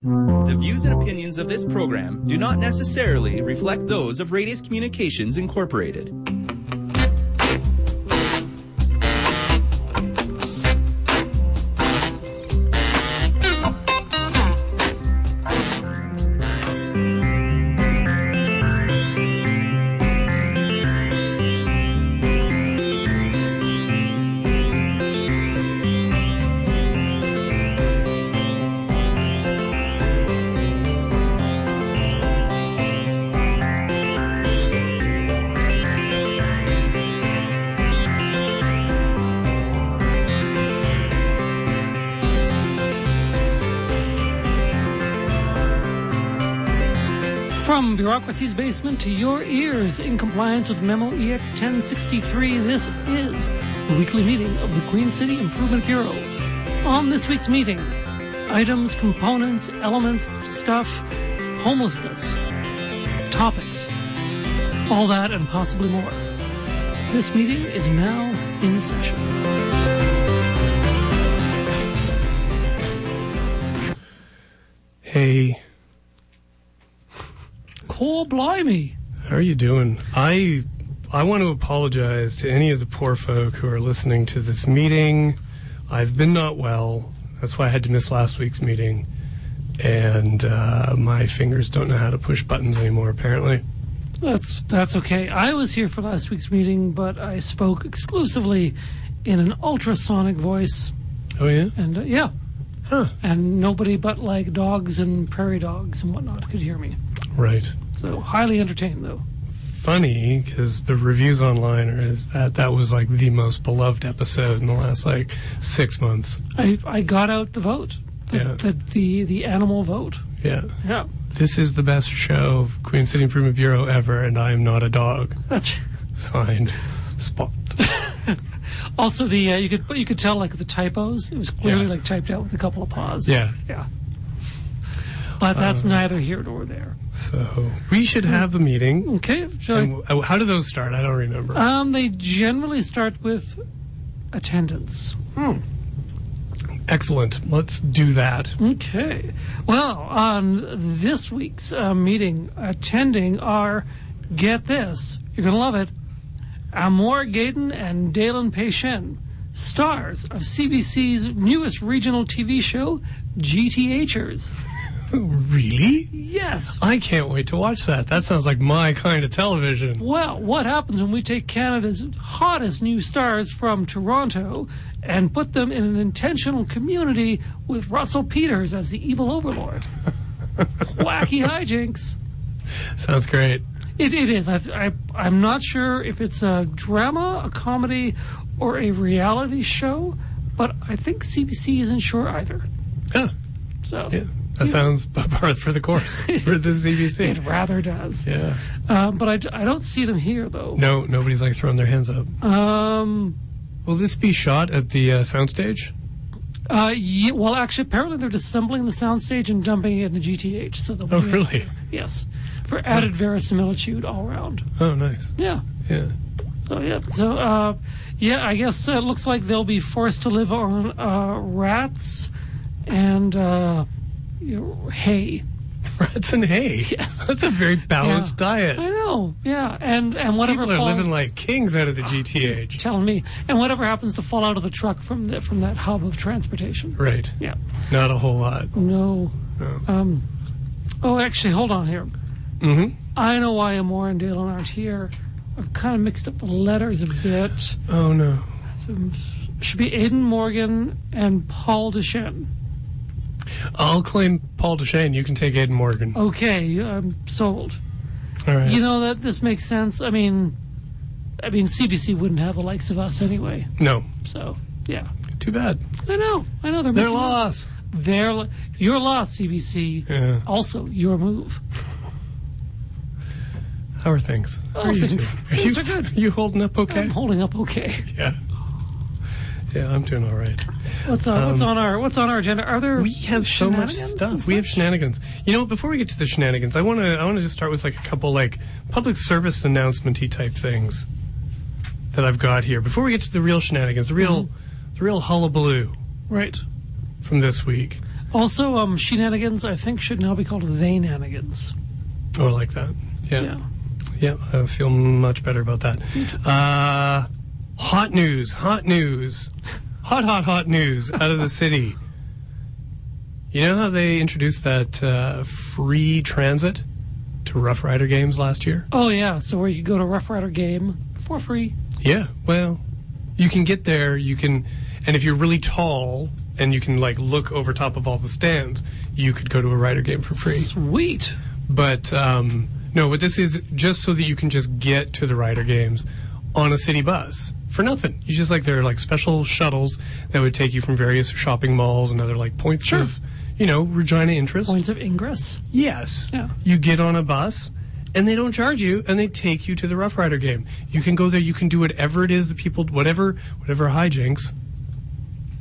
The views and opinions of this program do not necessarily reflect those of Radius Communications Incorporated. Bureaucracy's basement to your ears, in compliance with Memo EX 1063, this is the weekly meeting of the Queen City Improvement Bureau. On this week's meeting, items, components, elements, stuff, homelessness, topics, all that and possibly more. This meeting is now in session. Doing? I I want to apologize to any of the poor folk who are listening to this meeting. I've been not well. That's why I had to miss last week's meeting. And uh, my fingers don't know how to push buttons anymore, apparently. That's that's okay. I was here for last week's meeting, but I spoke exclusively in an ultrasonic voice, Oh, yeah? and uh, yeah, Huh. and nobody but like dogs and prairie dogs and whatnot could hear me. Right. So highly entertained though. Funny, because the reviews online are that that was like the most beloved episode in the last like six months. I I got out the vote, the Yeah. the, the, the animal vote. Yeah. Yeah, This is the best show of Queen City Improvement Bureau ever, and I am not a dog. that's Signed, Spot. also the uh, you could you could tell like the typos. It was clearly Yeah. like typed out with a couple of paws. Yeah. yeah. But that's Um, neither here nor there. So we should have a meeting. Okay, And how do those start? I don't remember. Um, they generally start with attendance. Excellent. Let's do that. Okay. Well, on this week's uh, meeting, attending are, get this, you're going to love it, Amor Gaydon and Dalen Pachen, stars of CBC's newest regional TV show, GTHers. Really? Yes. I can't wait to watch that. That sounds like my kind of television. Well, what happens when we take Canada's hottest new stars from Toronto and put them in an intentional community with Russell Peters as the evil overlord? Wacky hijinks. Sounds great. It, it is. I, I, I'm not sure if it's a drama, a comedy, or a reality show, but I think CBC isn't sure either. Huh. So Yeah. That sounds par for the course for the CBC. it rather does. Yeah. Uh, but I don't see them here, though. No, nobody's like throwing their hands up. Um, Will this be shot at the uh, soundstage? Uh, yeah, well, actually, apparently they're disassembling the soundstage and dumping it in the GTH. So they'll Oh, really? Yes, for added verisimilitude all around. Oh, nice. Yeah. Yeah. So yeah. So uh, yeah, I guess uh, it looks like they'll be forced to live on uh, rats and uh, you know, hay. Rats and hay. Yes. That's a very balanced Yeah. diet. I know. Yeah, and and whatever People are falls, living like kings out of the GTH. telling me, and whatever happens to fall out of the truck from the, from that hub of transportation. Right. Yeah. Not a whole lot. No. No. Um. Oh, actually, hold on here. Mm-hmm. I know why Amor and Dalen aren't here. I've kind of mixed up the letters a bit. Oh no. Should be Aiden Morgan and Paul Dechene. I'll claim Paul Dechene. You can take Aiden Morgan. Okay, I'm sold. All right. You know that this makes sense. I mean, I mean CBC wouldn't have the likes of us anyway. no. So yeah, Too bad. I know. I know they're They're missing out. lost. Their lo- your loss, CBC. Yeah. Also your move. How are things? Oh, How are you things- doing? things you, are good. Are you holding up okay? I'm holding up okay. yeah. Yeah, I'm doing all right. What's on what's Um, on our what's on our agenda? Are there We have so much stuff. We have shenanigans. You know, before we get to the shenanigans, I want to I want to just start with like a couple like public service announcement-y type things that I've got here. Before we get to the real shenanigans, the real Mm-hmm. the real hullabaloo right. from this week. Also, um, shenanigans I think should now be called they nanigans. Oh, I like that. Yeah. Yeah. Yeah, I feel much better about that. Uh, hot news, hot news. Hot, hot, hot news out of the city. You know how they introduced that uh, free transit to Rough Rider games last year? Oh yeah, so where you go to Rough Rider game for free. Yeah, well, you can get there, you can, and if you're really tall and you can like look over top of all the stands, you could go to a Rider game for free. Sweet. But um, no, what this is just so that you can just get to the Rider games on a city bus for nothing. You just like there are like special shuttles that would take you from various shopping malls and other like points Sure. of you know Regina interest. Points of ingress. Yes. Yeah. You get on a bus and they don't charge you and they take you to the Rough Rider game. You can go there, you can do whatever it is that people whatever whatever hijinks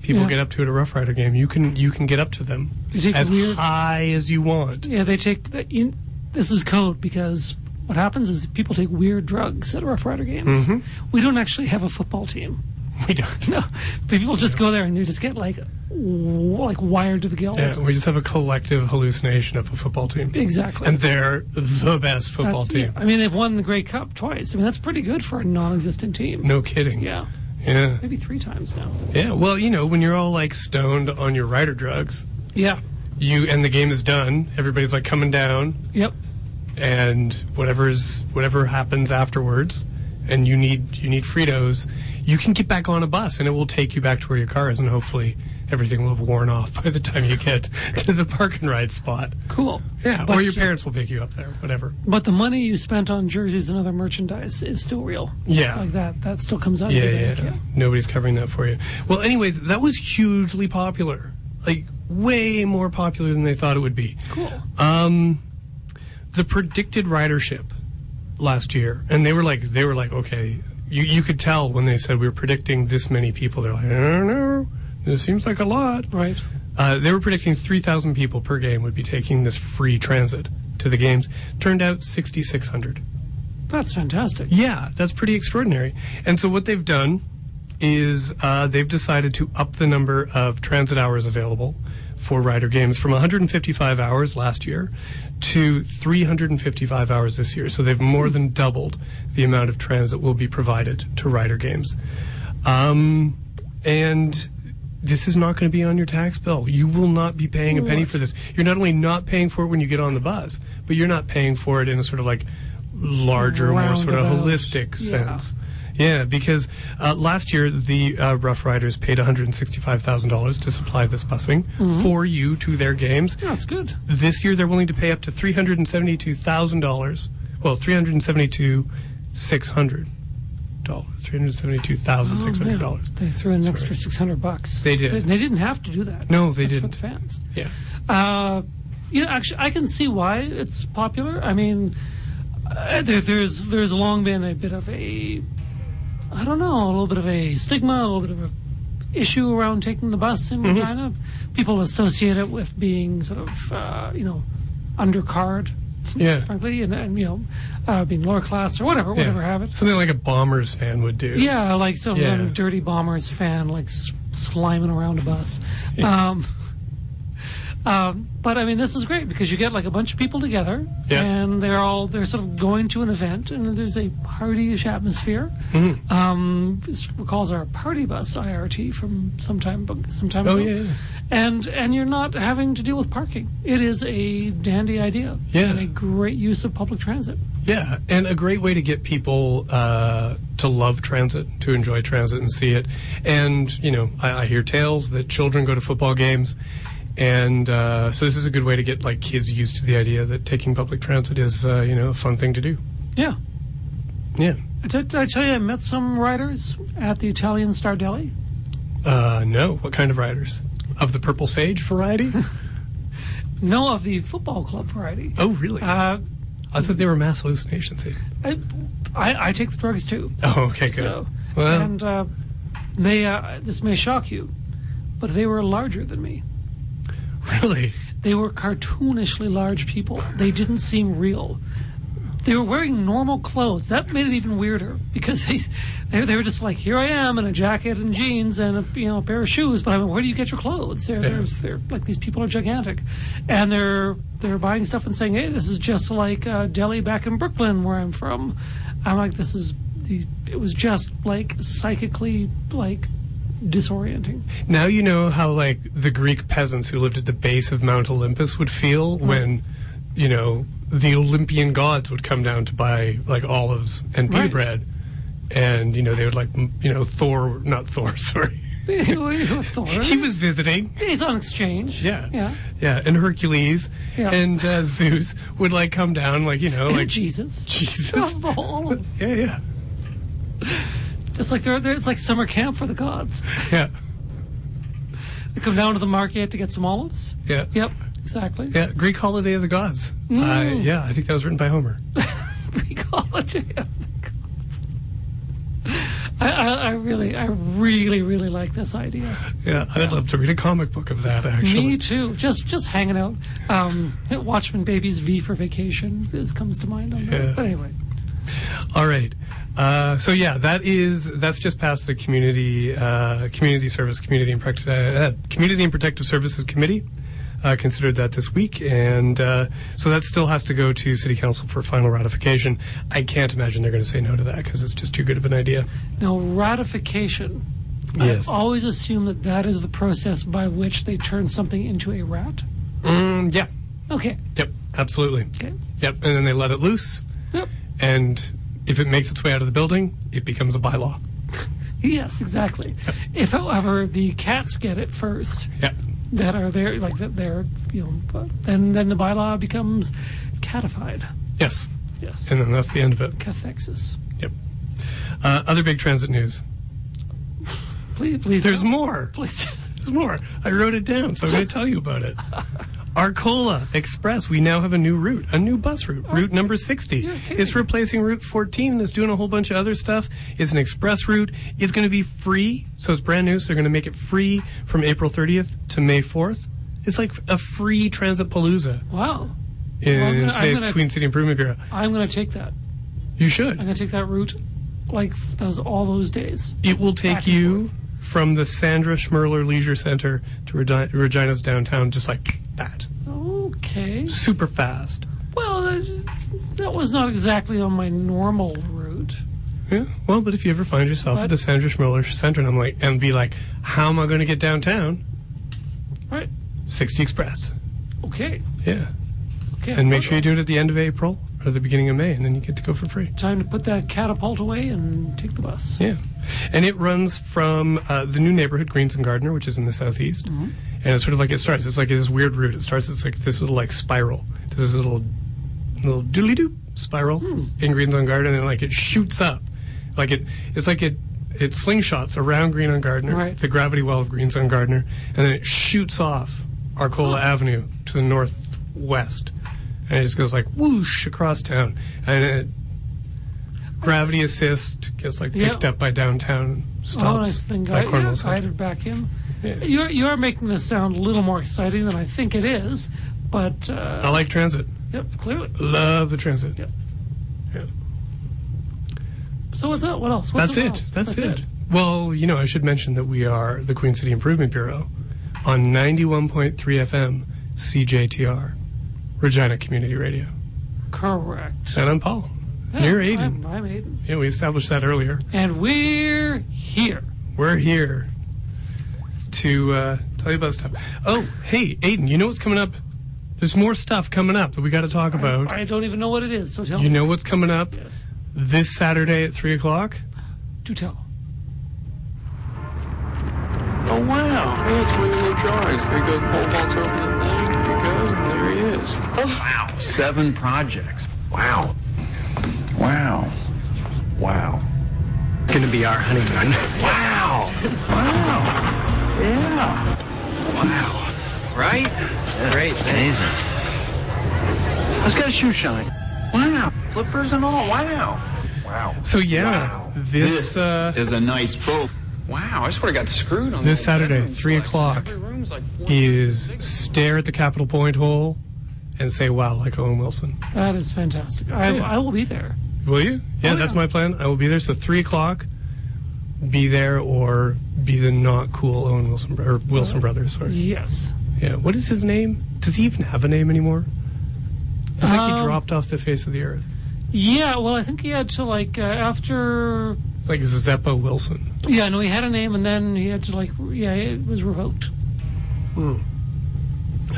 people Yeah. get up to at a Rough Rider game, you can you can get up to them as weird- high as you want. Yeah, they take that. You, this is code because what happens is people take weird drugs at Rough Rider games. Mm-hmm. We don't actually have a football team. We don't. No, people just go there and they just get like, like wired to the gills. Yeah, we just have a collective hallucination of a football team. Exactly. And they're the best football That's- team. I mean, they've won the Grey Cup twice. I mean, that's pretty good for a non-existent team. No kidding. Yeah, Yeah. maybe three times now. Yeah. Well, you know, when you're all like stoned on your rider drugs, Yeah. you and the game is done, everybody's like coming down Yep. And whatever's whatever happens afterwards and you need you need Fritos, you can get back on a bus and it will take you back to where your car is and hopefully everything will have worn off by the time you get to the park and ride spot. Cool. Yeah, But- or your parents will pick you up there, whatever. But the money you spent on jerseys and other merchandise is still real. Yeah. Like that. That still comes out Yeah, of the yeah, bank. Nobody's covering that for you. Well, anyways, that was hugely popular. Like way more popular than they thought it would be. Cool. Um, the predicted ridership last year, and they were like, they were like, okay, you you could tell when they said we were predicting this many people. They're like, I don't know, this seems like a lot. Right. Uh, they were predicting three thousand people per game would be taking this free transit to the games. Turned out sixty six hundred. That's fantastic. Yeah, that's pretty extraordinary. And so what they've done is uh, they've decided to up the number of transit hours available for rider games from 155 hours last year to 355 hours this year. So they've more than doubled the amount of transit will be provided to rider games. Um, and this is not going to be on your tax bill. You will not be paying a penny for this. You're not only not paying for it when you get on the bus, but you're not paying for it in a sort of like larger, more sort of holistic Yeah. sense. Yeah, because uh, last year the uh, Rough Riders paid $165,000 to supply this busing Mm-hmm. for you to their games. Yeah, that's good. This year they're willing to pay up to $372,000. Well, $372,600. $372,600. Oh, They threw in an extra six hundred bucks. They did. They, they didn't have to do that. No, they That's didn't. For the fans. Yeah. Uh, you know, actually, I can see why it's popular. I mean, uh, there, there's there's long been a bit of a, I don't know, a little bit of a stigma, a little bit of a issue around taking the bus Mm-hmm. in Regina. People associate it with being sort of, uh, you know, undercard, Yeah. frankly, and, and you know, uh, being lower class or whatever, yeah. whatever have it. Something like a Bombers fan would do. Yeah, like some Yeah. dirty bombers fan, like s- sliming around a bus. Um, um, but I mean, this is great because you get like a bunch of people together, Yeah. and they're all they're sort of going to an event, and there's a partyish atmosphere. Mm-hmm. Um, this recalls our party bus IRT from some time some time Oh, ago. yeah, yeah. And and you're not having to deal with parking. It is a dandy idea. Yeah. And a great use of public transit. Yeah, and a great way to get people uh, to love transit, to enjoy transit and see it. And, you know, I, I hear tales that children go to football games. And uh, so this is a good way to get like kids used to the idea that taking public transit is, uh, you know, a fun thing to do. Yeah. Yeah. Did, did I tell you I met some riders at the Italian Star Deli? Uh, no. What kind of riders? Of the purple sage variety? No, of the football club variety. oh, really? Uh, I thought they were mass hallucinations. I, I, I take the drugs too. Oh, okay, good. So, well, and uh, they, uh, this may shock you, but they were larger than me. Really? They were cartoonishly large people. They didn't seem real. they were wearing normal clothes. That made it even weirder because they they, they were just like, here I am in a jacket and jeans and a, you know a pair of shoes. But I mean, where do you get your clothes? They're, Yeah. they're, they're like these people are gigantic, and they're they're buying stuff and saying, hey, this is just like uh, Delhi back in Brooklyn where I'm from. I'm like, this is the. It was just like psychically like disorienting. Now you know how like the Greek peasants who lived at the base of Mount Olympus would feel when, you know, the Olympian gods would come down to buy like olives and pita Right. bread, and you know they would like m- you know Thor, not Thor, sorry, Thor. he was visiting. He's on exchange. Yeah, Yeah. yeah, and Hercules Yeah. and uh, Zeus would like come down, like you know, like Jesus. Jesus. Whole- yeah, yeah, Just like they're, they're, it's like summer camp for the gods. yeah, They come down to the market to get some olives. yeah, Yep, exactly. yeah. Greek holiday of the gods. Mm. Uh, yeah, I think that was written by Homer. Ecology of the gods. I, I, I really, I really, really like this idea. Yeah, I'd love to read a comic book of that. Actually, Me too. Just, just hanging out. Um, Watchmen Babies V for Vacation is, comes to mind on that. Yeah. But anyway, All right. Uh, so yeah, that is that's just past the community uh, community service community and uh, uh, community and protective services committee. Uh, considered that this week, and uh, so that still has to go to city council for final ratification. I can't imagine they're going to say no to that because it's just too good of an idea. now ratification. Yes. I always assume that that is the process by which they turn something into a rat. Mm, yeah. Okay. Yep. Absolutely. Okay. Yep. And then they let it loose, Yep. and if it makes its way out of the building, it becomes a bylaw. Yes, exactly. If, however, the cats get it first, Yep. that are there, like that they're, you know, then then the bylaw becomes catified. Yes. Yes, And then that's the end of it. cathexis. Yep. Uh, other big transit news. Please, please. There's more. Please. There's more. I wrote it down, so I'm going to tell you about it. Arcola Express. We now have a new route, a new bus route, oh, route number 60. It's replacing Route 14 and it's doing a whole bunch of other stuff. It's an express route. It's going to be free, so it's brand new. So they're going to make it free from April 30th to May 4th. It's like a free transit palooza Wow. in Well, I'm gonna- I'm today's gonna- Queen City Improvement Bureau. I'm going to take that. You should. I'm going to take that route, like f- those all those days. It will take and you from the Sandra Schmirler Leisure Center to Regi- Regina's downtown, just like that. Okay. Super fast. Well, that, was not exactly on my normal route. Yeah. Well, but if you ever find yourself at the Sandra Schmirler Center and I'm like, and be like, how am I going to get downtown? Right. 60 Express. Okay. Yeah. Okay. And make sure you do it at the end of April or the beginning of May, and then you get to go for free. Time to put that catapult away and take the bus. Yeah. And it runs from uh, the new neighborhood, Greens and Gardiner, which is in the southeast. Mm-hmm. And it's sort of like it starts. It's like this weird route. It starts, it's like this little like spiral. This little, little doodly doo spiral Hmm. in Greens Garden, and like it shoots up. Like it, it's like it, it slingshots around Green on Gardiner, Right. the gravity well of Greens on Gardiner, and then it shoots off Arcola Avenue to the northwest. And it just goes like whoosh across town. And it, gravity assist gets like picked Yeah. up by downtown, Oh, stops nice thing. by I, yeah, back in. You're, you're making this sound a little more exciting than I think it is, but uh, I like transit. yep, clearly. Love the transit. Yep. Yeah. So what's that? What else? What's That's it. else? That's, it. Well, you know, I should mention that we are the Queen City Improvement Bureau on 91.3 FM CJTR, Regina Community Radio. Correct. And I'm Paul. Yeah, You're Aiden. I'm, I'm Aiden. Yeah, we established that earlier. And we're here. We're here to uh, tell you about stuff. Oh, hey, Aiden, you know what's coming up? There's more stuff coming up that we got to talk about. I don't even know what it is, so tell me. You me. know what's coming up Yes. this Saturday at 3 o'clock? Do tell. Oh wow! Hey, it's William Jars. There goes pole vaults over the thing. There he goes, and there he is. Oh wow! Seven projects. Wow. Wow. Wow. It's Going to be our honeymoon. Wow. Wow. Yeah. Wow. Right? Great. Amazing. Let's get a shoe shine. Wow. Flippers and all. Wow. Wow. So yeah, Wow. this, uh, is a nice boat. Wow, I sort of got screwed on This Saturday, bedrooms. 3 o'clock, like is stare at the Capital Point hole and say wow like Owen Wilson. That is fantastic. I, Yeah. I will be there. Will you? Yeah, Oh, that's yeah. my plan. I will be there. So three o'clock. Be there or be the not cool Owen Wilson or Wilson brothers. Sorry. Yes. Yeah. What is his name? Does he even have a name anymore? It's like he Um, dropped off the face of the earth. Yeah, well, I think he had to, like, uh, after. It's like Zeppo Wilson. Yeah, no, he had a name and then he had to, like, yeah, it was revoked. Hmm.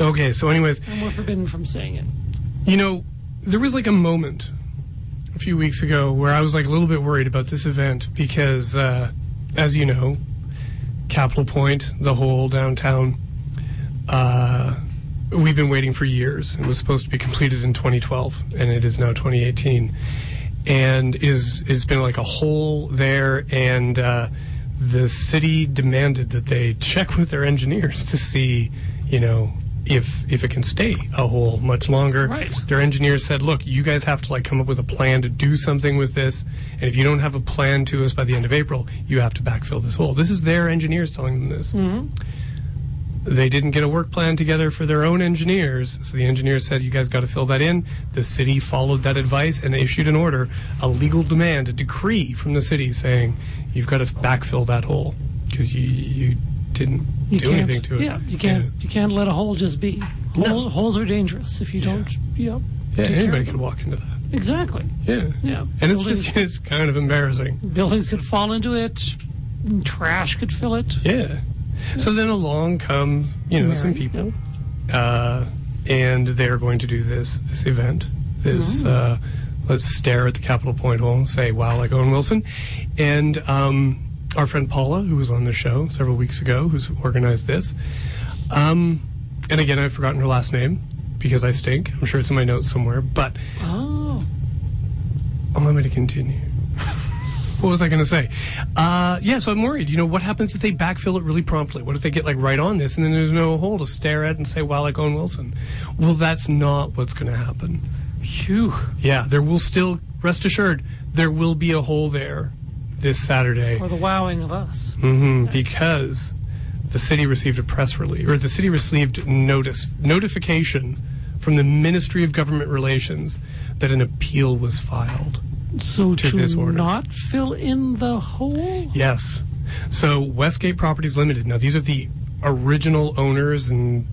Okay. So, anyways, And we're forbidden from saying it. you know, there was like a moment few weeks ago where I was like a little bit worried about this event because, uh, as you know, Capital Point, the whole downtown, uh, we've been waiting for years. It was supposed to be completed in 2012, and it is now 2018, and is it's been like a hole there, and uh, the city demanded that they check with their engineers to see, you know. If if it can stay a hole much longer, Right. their engineers said, "Look, you guys have to like come up with a plan to do something with this, and if you don't have a plan to us by the end of April, you have to backfill this hole." This is their engineers telling them this. Mm-hmm. They didn't get a work plan together for their own engineers, so the engineers said, "You guys got to fill that in." The city followed that advice and issued an order, a legal demand, a decree from the city saying, "You've got to backfill that hole because you you didn't You do anything to it." Yeah, you can't. You can't let a hole just be. Hole, Holes are dangerous if you Yeah. don't. Yeah, Yeah, take anybody can walk into that. Exactly. Yeah, Yeah. and it's just it's kind of embarrassing. Buildings could fall into it. Trash could fill it. Yeah. So then along comes, you know, some Mary, people, uh, and they're going to do this this event. This uh, let's stare at the Capital Point hole and say, "Wow!" Like Owen Wilson, and um, our friend Paula, who was on the show several weeks ago, who's organized this. Um, and again, I've forgotten her last name because I stink. I'm sure it's in my notes somewhere, but Oh, allow me to continue. what was I going to say? Uh, yeah, so I'm worried. You know, what happens if they backfill it really promptly? What if they get like right on this and then there's no hole to stare at and say, wow, like Owen Wilson? Well, that's not what's going to happen. phew. Yeah, there will still, rest assured, there will be a hole there this Saturday. For the wowing of us. hmm because the city received a press release, or the city received notice, notification from the Ministry of Government Relations that an appeal was filed. So To to, this order. not fill in the hole. Yes. So Westgate Properties Limited. Now these are the original owners and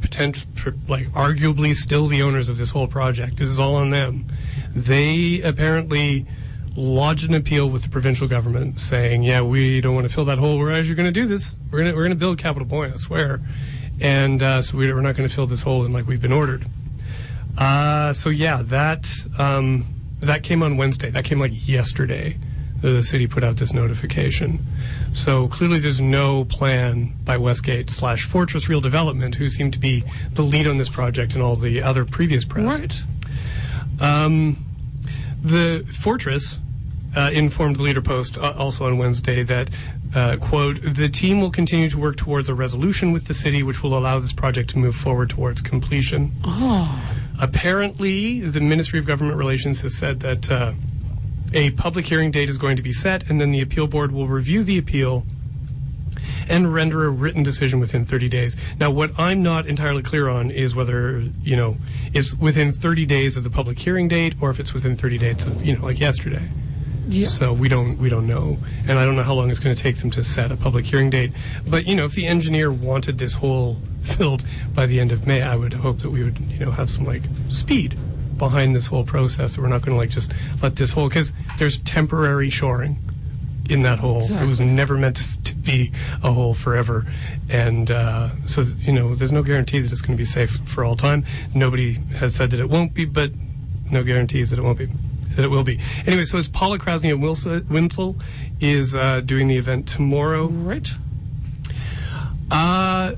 potential, like arguably still the owners of this whole project. This is all on them. They apparently lodged an appeal with the provincial government saying, "Yeah, we don't want to fill that hole. We're actually going to do this. We're going to we're going to build Capital Point. I swear." And uh, so we- we're not going to fill this hole in like we've been ordered. Uh, so yeah, that um, that came on Wednesday. That came like yesterday. that The city put out this notification. So clearly, there's no plan by Westgate slash Fortress Real Development, who seem to be the lead on this project and all the other previous press. Right. Um, the Fortress uh, informed the Leader Post uh, also on Wednesday that, uh, quote, the team will continue to work towards a resolution with the city which will allow this project to move forward towards completion. Oh, Apparently, the Ministry of Government Relations has said that uh, a public hearing date is going to be set, and then the appeal board will review the appeal and render a written decision within 30 days. Now, what I'm not entirely clear on is whether, you know, it's within 30 days of the public hearing date or if it's within 30 days of, you know, like yesterday. Yeah. So we don't we don't know, and I don't know how long it's going to take them to set a public hearing date. But you know, if the engineer wanted this hole filled by the end of May, I would hope that we would you know have some like speed behind this whole process. That we're not going to like just let this hole because there's temporary shoring in that hole. It was never meant to, to be a hole forever, and uh, so you know, there's no guarantee that it's going to be safe for all time. Nobody has said that it won't be, but no guarantees that it won't be. That it will be. Anyway, so it's Paula Krasny and is uh, doing the event tomorrow. Right. Uh,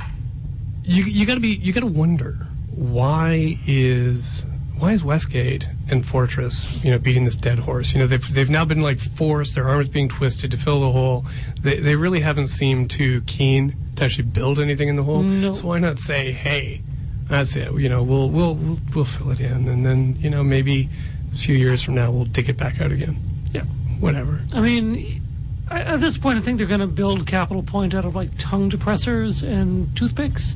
you you got to be you got to wonder why is why is Westgate and Fortress you know beating this dead horse? You know they've they've now been like forced, their arms being twisted to fill the hole. They they really haven't seemed too keen to actually build anything in the hole. No. So why not say, hey, that's it. You know we'll we'll we'll, we'll fill it in, and then you know maybe a few years from now we'll dig it back out again. Yeah. Whatever. I mean, at this point, I think they're going to build Capital Point out of like tongue depressors and toothpicks.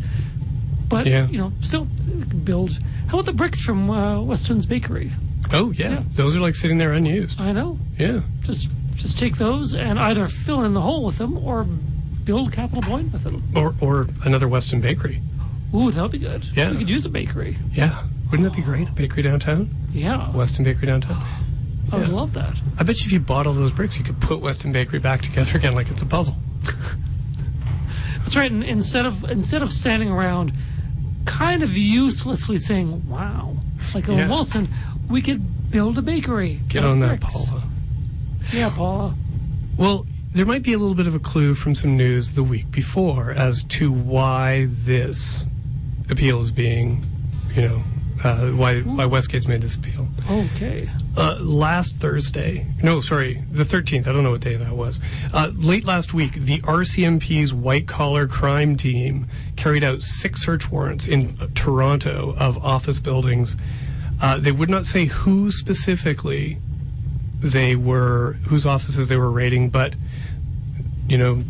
But Yeah. you know, still build. How about the bricks from uh, Weston's Bakery? Oh yeah. Yeah. those are like sitting there unused. I know. Yeah. Just just take those and either fill in the hole with them or build Capital Point with them. Or or another Weston bakery. Ooh, that would be good. Yeah. we could use a bakery. Yeah. Wouldn't that be great? A bakery downtown, Yeah, Weston Bakery downtown. I would yeah. love that. I bet you if you bought all those bricks, you could put Weston Bakery back together again like it's a puzzle. That's right. And instead of instead of standing around, kind of uselessly saying "Wow," like a Yeah. Wilson, we could build a bakery. Get on that, bricks. Paula. Yeah, Paula. Well, there might be a little bit of a clue from some news the week before as to why this appeal is being, you know, uh, why why Westgate's made this appeal. Okay. Uh, last Thursday, no, sorry, the 13th, I don't know what day that was. Uh, late last week, the RCMP's white collar crime team carried out six search warrants in Toronto of office buildings. Uh, they would not say who specifically they were, whose offices they were raiding, but, you know,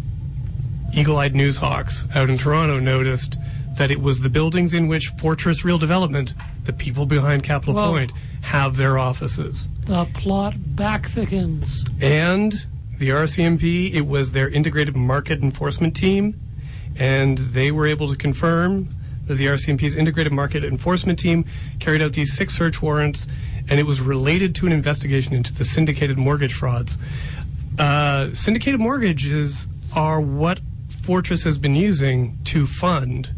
eagle eyed news hawks out in Toronto noticed that it was the buildings in which Fortress Real Development, the people behind Capital Whoa. Point, have their offices. The plot back thickens. And the RCMP, it was their integrated market enforcement team, and they were able to confirm that the RCMP's integrated market enforcement team carried out these six search warrants, and it was related to an investigation into the syndicated mortgage frauds. Uh, syndicated mortgages are what Fortress has been using to fund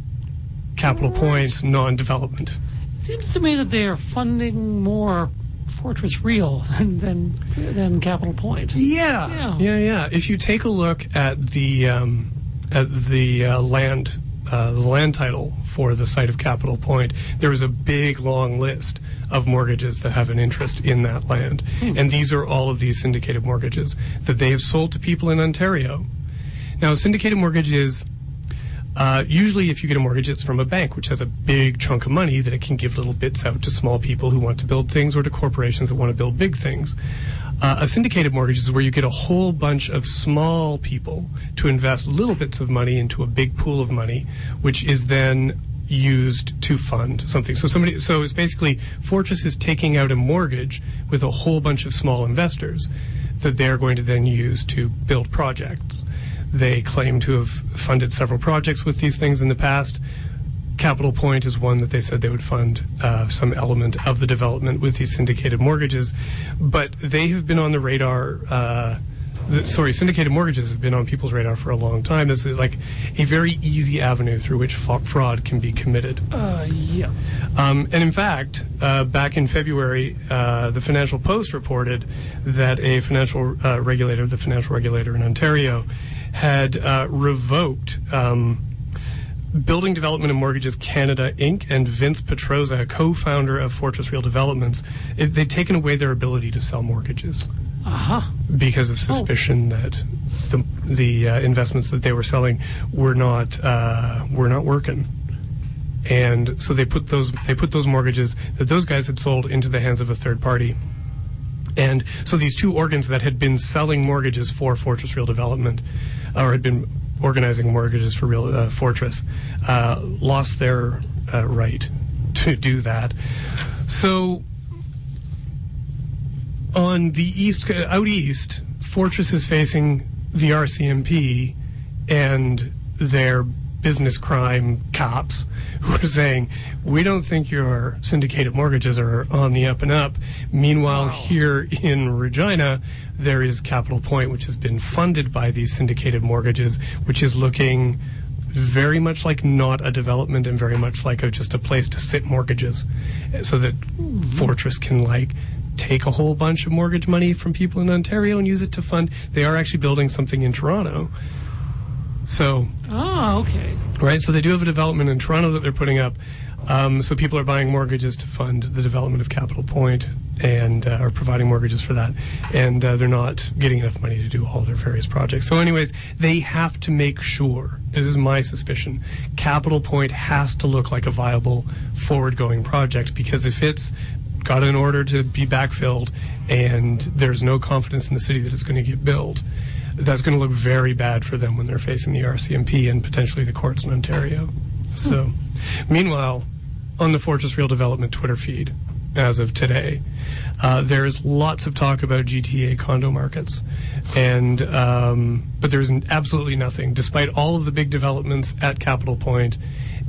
Capital Point's non-development. It seems to me that they are funding more Fortress Real than than, than Capital Point. Yeah, Yeah. yeah, yeah. If you take a look at the um, at the uh, land uh, the land title for the site of Capital Point, there is a big long list of mortgages that have an interest in that land, and these are all of these syndicated mortgages that they have sold to people in Ontario. Now, syndicated mortgage is uh, usually, if you get a mortgage, it's from a bank, which has a big chunk of money that it can give little bits out to small people who want to build things or to corporations that want to build big things. Uh, a syndicated mortgage is where you get a whole bunch of small people to invest little bits of money into a big pool of money, which is then used to fund something. So somebody, so it's basically Fortress is taking out a mortgage with a whole bunch of small investors that they're going to then use to build projects. They claim to have funded several projects with these things in the past. Capital Point is one that they said they would fund uh, some element of the development with these syndicated mortgages, but they have been on the radar. Uh, the, sorry, syndicated mortgages have been on people's radar for a long time as like a very easy avenue through which fa- fraud can be committed. Uh, yeah. Um, and in fact, uh, back in February, uh, the Financial Post reported that a financial uh, regulator, the financial regulator in Ontario, had uh, revoked um, Building Development and Mortgages Canada Inc. and Vince Petrozza, co-founder of Fortress Real Developments. It, they'd taken away their ability to sell mortgages Uh huh. because of suspicion that the the uh, investments that they were selling were not uh, were not working. And so they put those they put those mortgages that those guys had sold into the hands of a third party. And so these two organs that had been selling mortgages for Fortress Real Development, or had been organizing mortgages for Real uh, Fortress, uh, lost their uh, right to do that. So on the east, uh, out east, Fortress is facing the RCMP and their business crime cops who are saying, we don't think your syndicated mortgages are on the up and up. Meanwhile, here in Regina, there is Capital Point, which has been funded by these syndicated mortgages, which is looking very much like not a development and very much like a, just a place to sit mortgages so that mm-hmm. Fortress can like take a whole bunch of mortgage money from people in Ontario and use it to fund. They are actually building something in Toronto. So, Ah, okay. right, so they do have a development in Toronto that they're putting up. Um, so people are buying mortgages to fund the development of Capital Point and uh, are providing mortgages for that. And uh, they're not getting enough money to do all their various projects. So, anyways, they have to make sure. This is my suspicion. Capital Point has to look like a viable, forward-going project because if it's got an order to be backfilled and there's no confidence in the city that it's going to get built, that's going to look very bad for them when they're facing the RCMP and potentially the courts in Ontario. So, Meanwhile, on the Fortress Real Development Twitter feed, as of today, uh, there's lots of talk about GTA condo markets, and um, but there's absolutely nothing, despite all of the big developments at Capital Point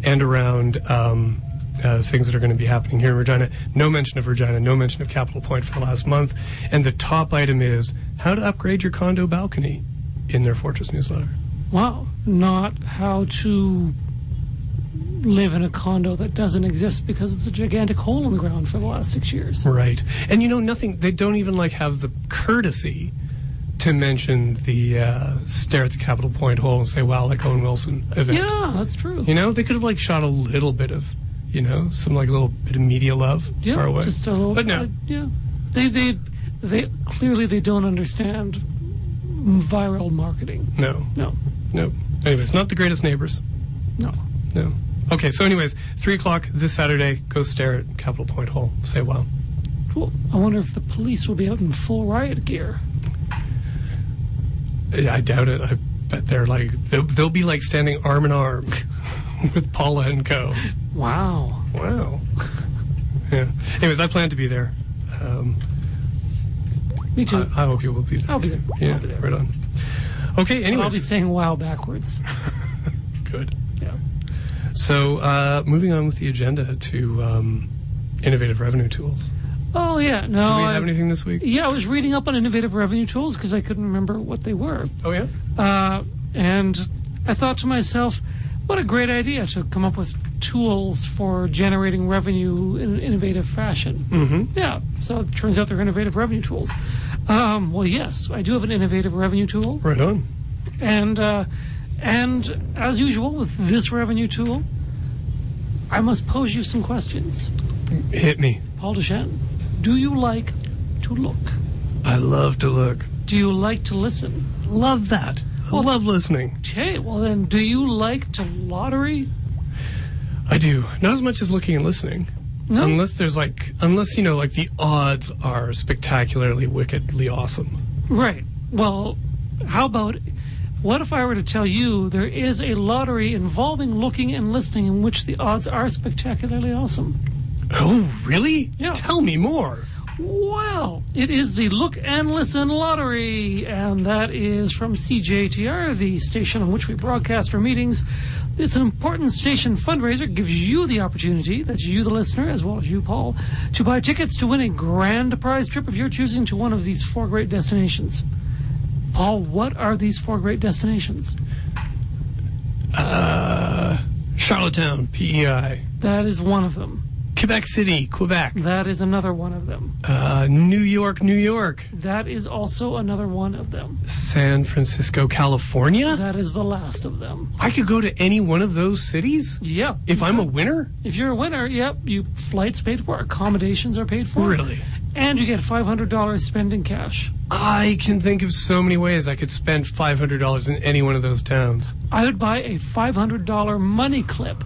and around. Um, uh, things that are going to be happening here in Regina. No mention of Regina, no mention of Capital Point for the last month. And the top item is how to upgrade your condo balcony in their Fortress newsletter. Wow. Not how to live in a condo that doesn't exist because it's a gigantic hole in the ground for the last six years. Right. And you know, nothing, they don't even like have the courtesy to mention the uh, stare at the Capital Point hole and say, wow, like Owen Wilson event. Yeah, that's true. You know, they could have like shot a little bit of, you know, some like a little bit of media love yeah, far away. just a little. But no. uh, yeah, they they they clearly they don't understand viral marketing. No, No, no. Anyways, not the greatest neighbors. no. No. Okay, so anyways, three o'clock this Saturday. Go stare at Capital Point Hall. Say wow. Cool. I wonder if the police will be out in full riot gear. I doubt it. I bet they're like they'll, they'll be like standing arm in arm with Paula and Co. Wow. Wow. yeah. Anyways, I plan to be there. Um, Me too. I, I hope you will be there. I'll be there. Yeah, be there. right on. Okay. But I'll be saying wow backwards. good. Yeah. So, uh, moving on with the agenda to um, innovative revenue tools. Oh yeah. No. Do we I, have anything this week? yeah, I was reading up on innovative revenue tools because I couldn't remember what they were. Oh yeah. Uh, and I thought to myself, what a great idea to come up with tools for generating revenue in an innovative fashion. Mm-hmm. Yeah, so it turns out they're innovative revenue tools. Um, well, yes, I do have an innovative revenue tool, Right on. and uh, and as usual with this revenue tool, I must pose you some questions. Hit me. Paul Dechene, do you like to look? I love to look. Do you like to listen? Love that. I love listening. Okay, well then, do you like to lottery? I do. Not as much as looking and listening. No. Unless there's like, unless, you know, like the odds are spectacularly, wickedly awesome. Right. Well, how about what if I were to tell you there is a lottery involving looking and listening in which the odds are spectacularly awesome? Oh, really? Yeah. Tell me more. Well, it is the Look and Listen Lottery, and that is from CJTR, the station on which we broadcast our meetings. It's an important station fundraiser. It gives you the opportunity, that's you, the listener, as well as you, Paul, to buy tickets to win a grand prize trip of your choosing to one of these four great destinations. Paul, what are these four great destinations? Uh, Charlottetown, PEI. That is one of them. Quebec City, Quebec. That is another one of them. Uh, New York, New York. That is also another one of them. San Francisco, California. That is the last of them. I could go to any one of those cities Yep. if I'm a winner. If you're a winner, yep, you flights paid for, accommodations are paid for, Really? and you get five hundred dollars spent in cash. I can think of so many ways I could spend $500 in any one of those towns. I would buy a five hundred dollar money clip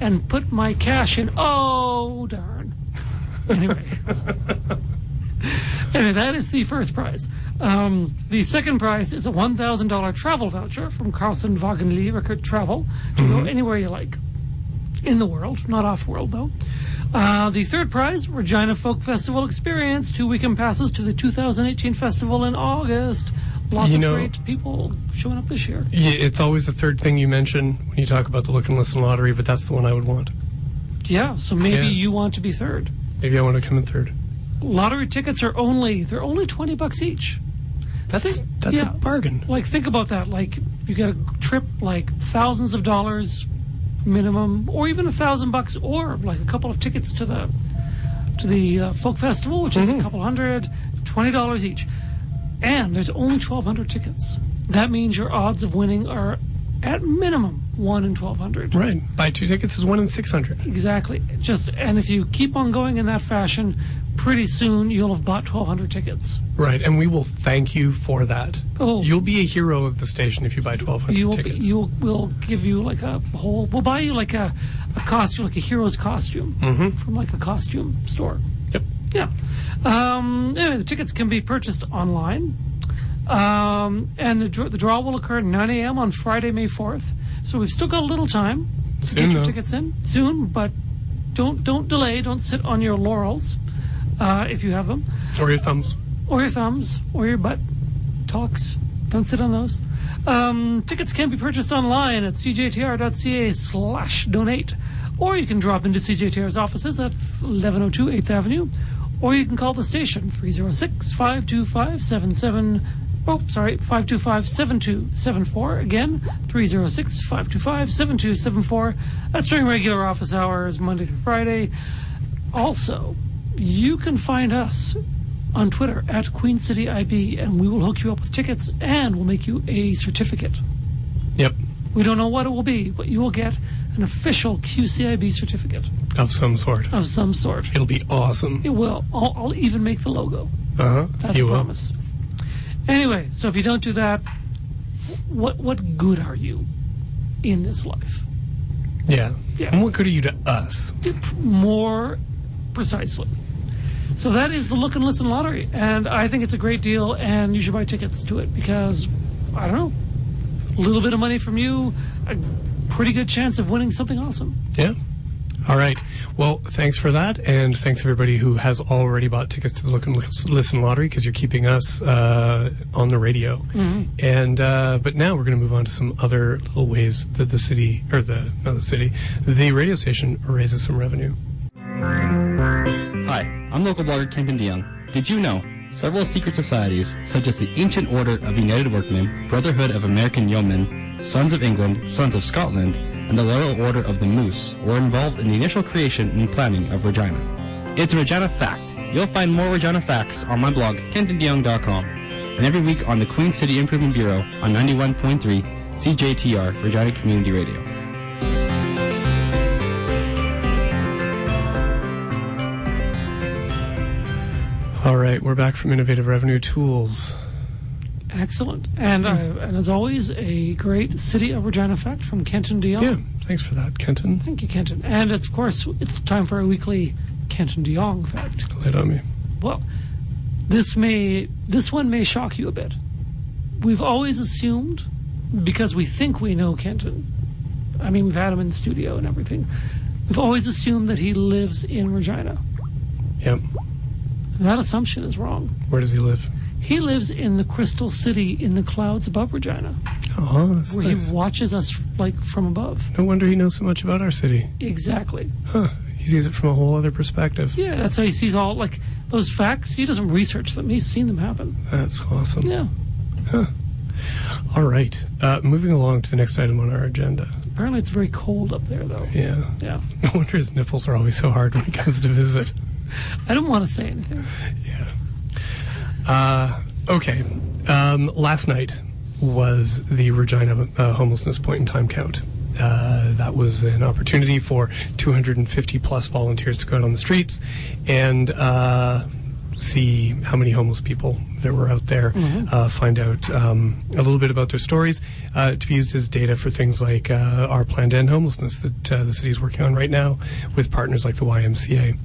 and put my cash in. Oh darn! Anyway, anyway, that is the first prize. Um, the second prize is a one thousand dollar travel voucher from Carlson Wagonlit Rickert Travel to go anywhere you like in the world, not off world though. Uh, the third prize, Regina Folk Festival Experience, two weekend passes to the 2018 festival in August. Lots You of know- great people showing up this year. Yeah, it's always the third thing you mention when you talk about the look and listen lottery, but that's the one I would want. Yeah, so maybe Yeah. you want to be third. Maybe I want to come in third. Lottery tickets are only they're only 20 bucks each. That's that's yeah. a bargain. Like think about that. Like you get a trip like thousands of dollars minimum or even a thousand bucks or like a couple of tickets to the to the uh, folk festival which is a couple hundred, twenty dollars each. And there's only 1200 tickets. That means your odds of winning are at minimum 1 in 1200. Right. Buy two tickets is one in 600. Exactly. Just and if you keep on going in that fashion, pretty soon you'll have bought 1200 tickets. Right. And we will thank you for that. Oh. You'll be a hero of the station if you buy 1,200 You will be, tickets. you will give you like a whole we'll buy you like a, a costume like a hero's costume mm-hmm. from like a costume store. Yeah. Um, anyway, the tickets can be purchased online. Um, and the, the draw will occur at 9 a.m. on Friday, May 4th. So we've still got a little time. Soon, get your though. tickets in soon, but don't don't delay. Don't sit on your laurels uh, if you have them, Or your thumbs. or your thumbs, or your butt talks. Don't sit on those. Um, tickets can be purchased online at cjtr.ca slash donate, or you can drop into CJTR's offices at 1102 8th Avenue, or you can call the station 306 525 77. Oh, sorry, 525 7274. Again, 306 525 7274. That's during regular office hours, Monday through Friday. Also, you can find us on Twitter at Queen City IB, and we will hook you up with tickets and we'll make you a certificate. Yep. We don't know what it will be, but you will get an official QCIB certificate Of some sort. of some sort. It'll be awesome. It will. I'll, I'll even make the logo. Uh huh. That's you a will. promise. Anyway, so if you don't do that, what what good are you in this life? Yeah. Yeah. And what good are you to us? more precisely. So that is the Look and Listen lottery, and I think it's a great deal, and you should buy tickets to it because I don't know, a little bit of money from you, a pretty good chance of winning something awesome. Yeah. All right. Well, thanks for that, and thanks everybody who has already bought tickets to the Look and Listen lottery because you're keeping us uh, on the radio. And uh, but now we're going to move on to some other little ways that the city or the not the city, the radio station raises some revenue. Hi, I'm local blogger Kenton DeYoung. Did you know several secret societies, such as the Ancient Order of United Workmen, Brotherhood of American Yeomen, Sons of England, Sons of Scotland, and the Loyal Order of the Moose, were involved in the initial creation and planning of Regina? It's a Regina fact. You'll find more Regina facts on my blog, kentondeyoung.com, and every week on the Queen City Improvement Bureau on 91.3 CJTR, Regina Community Radio. All right, we're back from Innovative Revenue Tools. Excellent, and uh, and as always, a great City of Regina fact from Kenton DeYoung. Yeah, thanks for that, Kenton. Thank you, Kenton. And it's, of course, it's time for a weekly Kenton DeYoung fact. Lay it on me. Well, this may this one may shock you a bit. We've always assumed, because we think we know Kenton. I mean, we've had him in the studio and everything. We've always assumed that he lives in Regina. Yep. That assumption is wrong. Where does he live? He lives in the Crystal City in the clouds above Regina, Oh, that's where nice. he watches us like from above. No wonder he knows so much about our city. Exactly. Huh. He sees it from a whole other perspective. Yeah, that's how he sees all like those facts. He doesn't research them. He's seen them happen. That's awesome. Yeah. Huh. All right. Uh, moving along to the next item on our agenda. Apparently, it's very cold up there, though. Yeah. Yeah. No wonder his nipples are always so hard when he comes to visit. I don't want to say anything. Yeah. Uh, okay. Um, last night was the Regina uh, homelessness point in time count. Uh, that was an opportunity for 250 plus volunteers to go out on the streets and uh, see how many homeless people there were out there, uh, find out um, a little bit about their stories, uh, to be used as data for things like uh, our plan to end homelessness that uh, the city is working on right now with partners like the YMCA.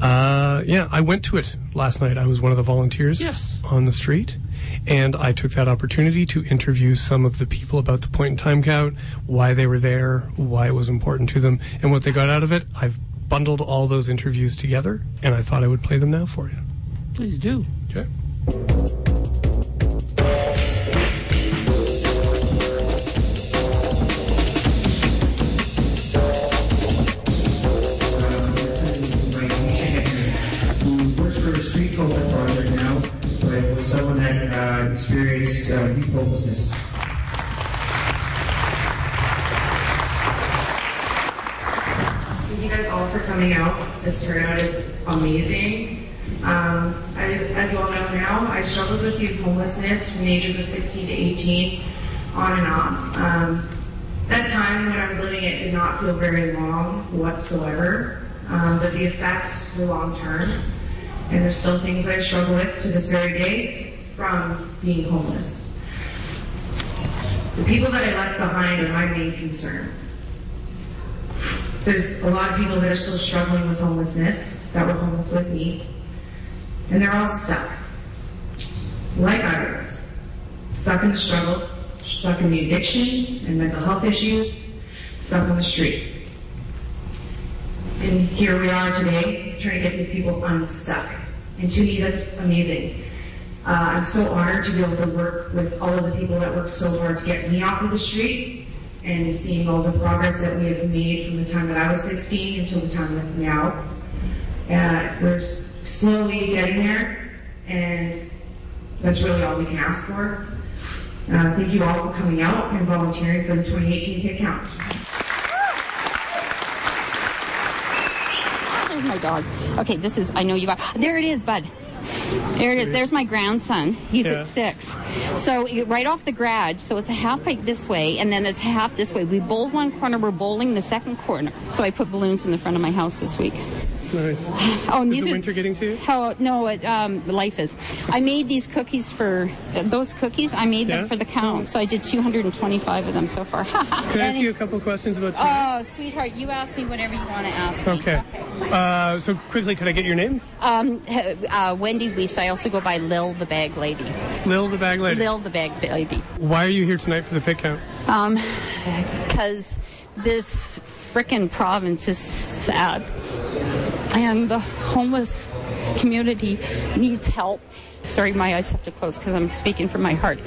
Uh, yeah, I went to it last night. I was one of the volunteers Yes. on the street, and I took that opportunity to interview some of the people about the point in time count, why they were there, why it was important to them, and what they got out of it. I've bundled all those interviews together, and I thought I would play them now for you. Please do. Okay. But was someone that uh, experienced uh, youth homelessness. Thank you guys all for coming out. This turnout is amazing. Um, I, as you all know now, I struggled with youth homelessness from the ages of 16 to 18, on and off. Um, that time when I was living it did not feel very long whatsoever, um, but the effects were long term. And there's still things I struggle with to this very day from being homeless. The people that I left behind are my main concern. There's a lot of people that are still struggling with homelessness that were homeless with me, and they're all stuck. Like I was. Stuck in the struggle, stuck in the addictions and mental health issues, stuck on the street. And here we are today trying to get these people unstuck. And to me, that's amazing. Uh, I'm so honored to be able to work with all of the people that work so hard to get me off of the street and seeing all the progress that we have made from the time that I was 16 until the time of now. Uh, we're slowly getting there, and that's really all we can ask for. Uh, thank you all for coming out and volunteering for the 2018 PiT Count. There's my dog. Okay, this is, I know you got, there it is, bud. There it is. There's my grandson. He's Yeah. at six. So right off the garage. So it's a half pipe this way, and then it's half this way. We bowled one corner. We're bowling the second corner. So I put balloons in the front of my house this week. Nice. Oh, Is the are- winter getting to you? How no, it, um, life is. I made these cookies for uh, those cookies. I made Yeah? them for the count, so I did 225 of them so far. Can I ask you a couple questions about tonight? Oh, sweetheart, you ask me whatever you want to ask me. okay. Uh, so quickly, could I get your name? Um, uh, Wendy Weist. I also go by Lil the Bag Lady. Lil the Bag Lady. Lil the Bag Lady. Why are you here tonight for the pit count? Um, because this frickin' province is sad. And the homeless community needs help. Sorry, my eyes have to close because I'm speaking from my heart.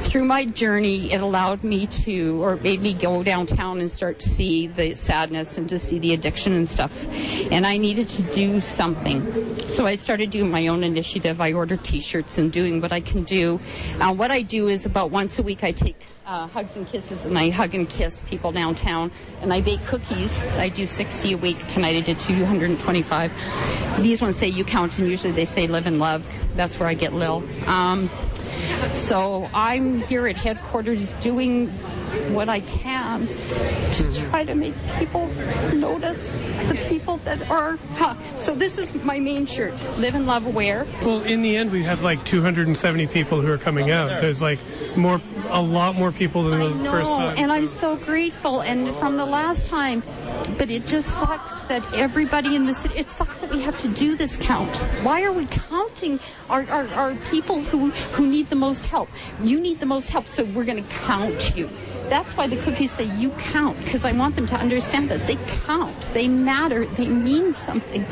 Through my journey, it allowed me to, or made me go downtown and start to see the sadness and to see the addiction and stuff. And I needed to do something. So I started doing my own initiative. I ordered t-shirts and doing what I can do. Uh, what I do is about once a week I take uh, hugs and kisses and I hug and kiss people downtown and I bake cookies. I do 60 a week. Tonight I did 225. These ones say you count and usually they say live and love. That's where I get Lil. Um, so I'm here at headquarters doing what I can to mm-hmm. try to make people notice the people that are. Huh. So this is my main shirt. Live and love aware. Well, in the end, we have like 270 people who are coming out. There's like more, a lot more people than the I know, first time. and I'm so grateful. And from the last time, but it just sucks that everybody in the city. It sucks that we have to do this count. Why are we counting our, our, our people who who need the most help? You need the most help, so we're going to count you. That's why the cookies say you count, because I want them to understand that they count, they matter, they mean something,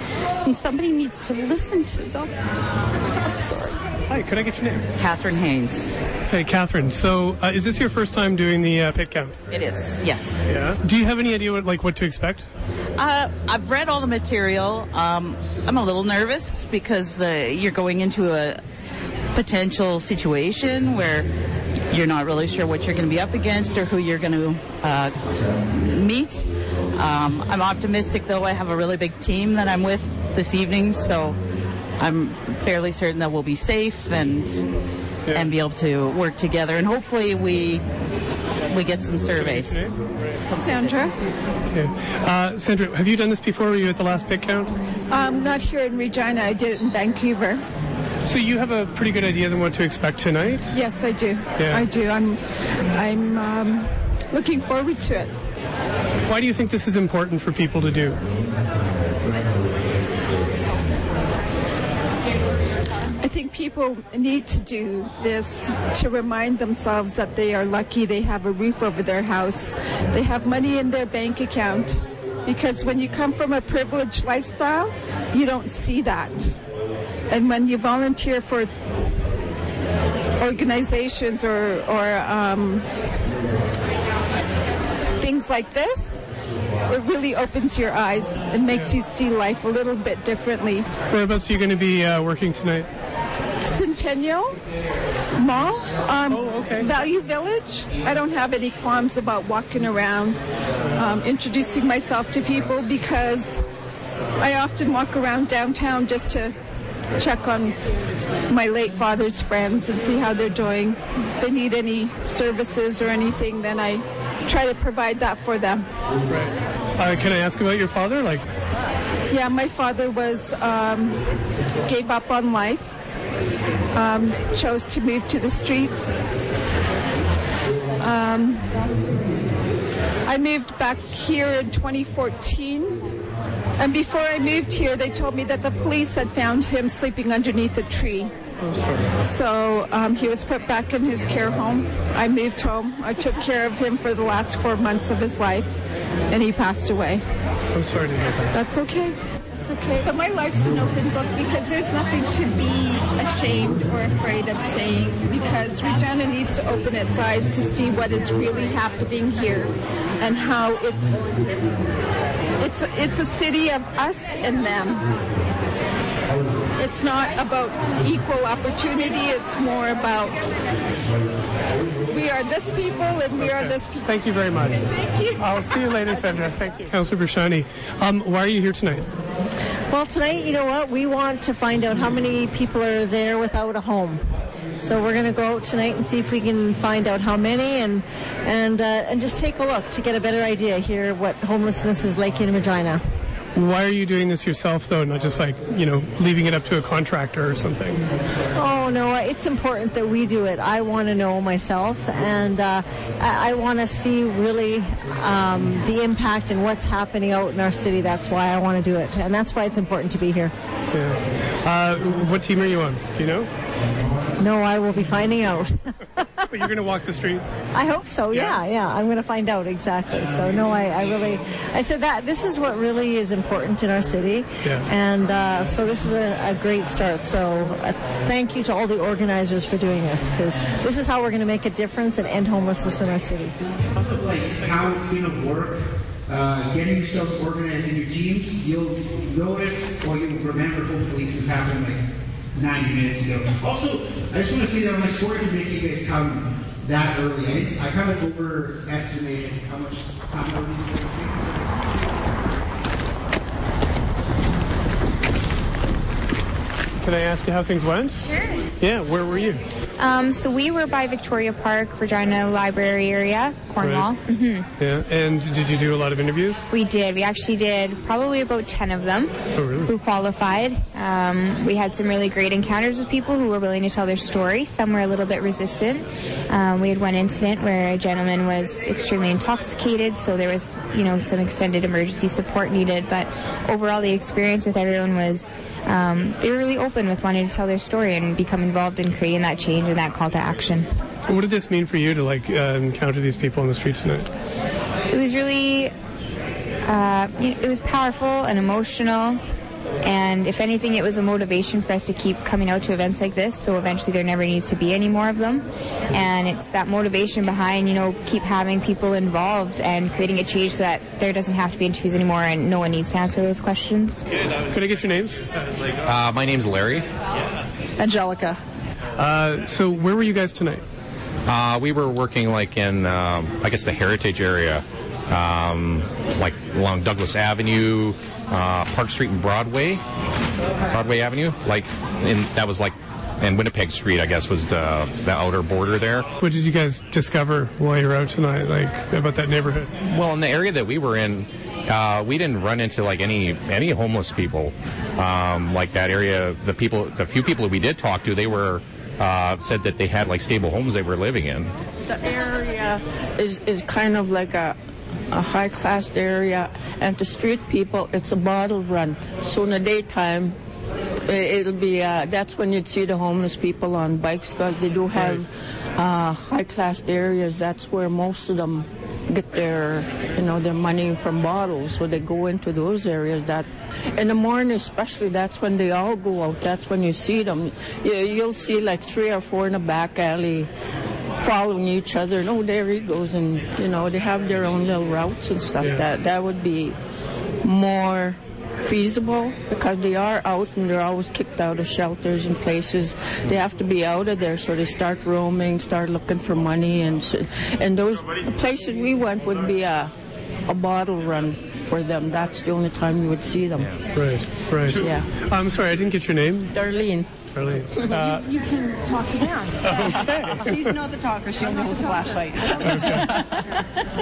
and somebody needs to listen to them. I'm sorry. Hi, could I get your name? Catherine Haynes. Hey, Catherine. So, uh, is this your first time doing the uh, pit count? It is, yes. Yeah. Do you have any idea what like what to expect? Uh, I've read all the material. Um, I'm a little nervous because uh, you're going into a potential situation where you're not really sure what you're going to be up against or who you're going to uh, meet. Um, I'm optimistic, though. I have a really big team that I'm with this evening, so I'm fairly certain that we'll be safe and and be able to work together. And hopefully, we we get some surveys. Sandra. Okay. Uh, Sandra, have you done this before? Were you at the last pit count? Um, not here in Regina. I did it in Vancouver. So you have a pretty good idea of what to expect tonight. Yes, I do. Yeah. I do. I'm, I'm um, looking forward to it. Why do you think this is important for people to do? I think people need to do this to remind themselves that they are lucky they have a roof over their house, they have money in their bank account. Because when you come from a privileged lifestyle, you don't see that. And when you volunteer for organizations or, or um, things like this, it really opens your eyes and makes you see life a little bit differently. Whereabouts are you going to be uh, working tonight? Centennial Mall, um, Value Village. I don't have any qualms about walking around, um, introducing myself to people because I often walk around downtown just to check on my late father's friends and see how they're doing. If they need any services or anything, then I try to provide that for them. Right. Uh, can I ask about your father? Like, Yeah, my father was um, gave up on life, um, chose to move to the streets. Um, I moved back here in 2014, and before I moved here, they told me that the police had found him sleeping underneath a tree. So um, he was put back in his care home. I moved home. I took care of him for the last four months of his life. and he passed away. I'm sorry to hear that. That's okay. That's okay. But my life's an open book because there's nothing to be ashamed or afraid of saying because Regina needs to open its eyes to see what is really happening here and how it's it's it's a city of us and them. It's not about equal opportunity. It's more about we are this people and we are this people. Thank you very much. Thank you. I'll see you later, Sandra. Thank you. Councillor Bresciani, um, why are you here tonight? Well, tonight, you know what? We want to find out how many people are there without a home. So we're going to go out tonight and see if we can find out how many, and and uh, and just take a look to get a better idea here what homelessness is like in Regina. Why are you doing this yourself, though, not just like, you know, leaving it up to a contractor or something? Oh no, it's important that we do it. I want to know myself, and uh, I, I want to see really um, the impact and what's happening out in our city. That's why I want to do it, and that's why it's important to be here. Yeah. Uh, what team are you on? Do you know? No, I will be finding out. but you're going to walk the streets? I hope so. Yeah, yeah. I'm going to find out exactly. So no, I, I really, I said that this is what really is important in our city, Yeah. and uh, so this is a, a great start. So uh, thank you to all the organizers for doing this because this is how we're going to make a difference and end homelessness in our city. Also, like how it's going to work, uh, getting yourselves organized in your teams, you'll notice or you'll remember, hopefully, this is happening like 90 minutes ago. Also, I just want to say that I'm like sorry for making you guys come that early. I, I kind of overestimated how much time early you Can I ask you how things went? Sure. Yeah, where were you? Um, so we were by Victoria Park, Regina Library area, Cornwall. Right. hmm Yeah, and did you do a lot of interviews? We did. We actually did probably about 10 of them Oh, really? who qualified. Um, we had some really great encounters with people who were willing to tell their story. Some were a little bit resistant. Um, we had one incident where a gentleman was extremely intoxicated, so there was, you know, some extended emergency support needed. But overall, the experience with everyone was um, they were really open with wanting to tell their story and become involved in creating that change and that call to action. What did this mean for you to like uh, encounter these people on the streets tonight? It was really, uh, it was powerful and emotional. And if anything, it was a motivation for us to keep coming out to events like this. So eventually, there never needs to be any more of them. And it's that motivation behind, you know, keep having people involved and creating a change so that there doesn't have to be interviews anymore, and no one needs to answer those questions. Could I get your names? Uh, my name's Larry. Angelica. Uh, so where were you guys tonight? Uh, we were working like in, um, I guess, the heritage area, um, like along Douglas Avenue, uh, Park Street and Broadway, Broadway Avenue. Like, in that was like, and Winnipeg Street, I guess, was the the outer border there. What did you guys discover while you were out tonight, like about that neighborhood? Well, in the area that we were in, uh, we didn't run into like any any homeless people. Um, like that area, the people, the few people that we did talk to, they were uh, said that they had like stable homes they were living in. The area is, is kind of like a, a high class area, and the street people, it's a bottle run. So in the daytime, it'll be uh, that's when you'd see the homeless people on bikes because they do have uh, high class areas. That's where most of them get their you know their money from bottles so they go into those areas that in the morning especially that's when they all go out that's when you see them you, you'll see like three or four in the back alley following each other and oh there he goes and you know they have their own little routes and stuff Yeah. that that would be more feasible because they are out and they're always kicked out of shelters and places they have to be out of there so they start roaming start looking for money and and those the places we went would be a a bottle run for them that's the only time you would see them Right, right. Yeah. I'm sorry, I didn't get your name. Darlene. Darlene. Uh, You can talk to them. Okay. She's not the talker. She only holds a flashlight.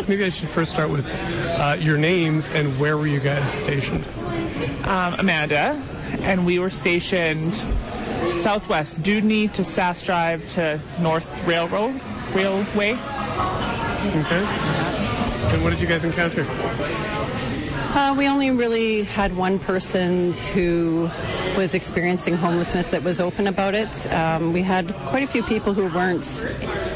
maybe I should first start with uh, your names and where were you guys stationed? um, Amanda, and we were stationed southwest Dewdney to Sask Drive to North Railroad Railway. Okay. And what did you guys encounter? Uh, we only really had one person who was experiencing homelessness that was open about it. Um, we had quite a few people who weren't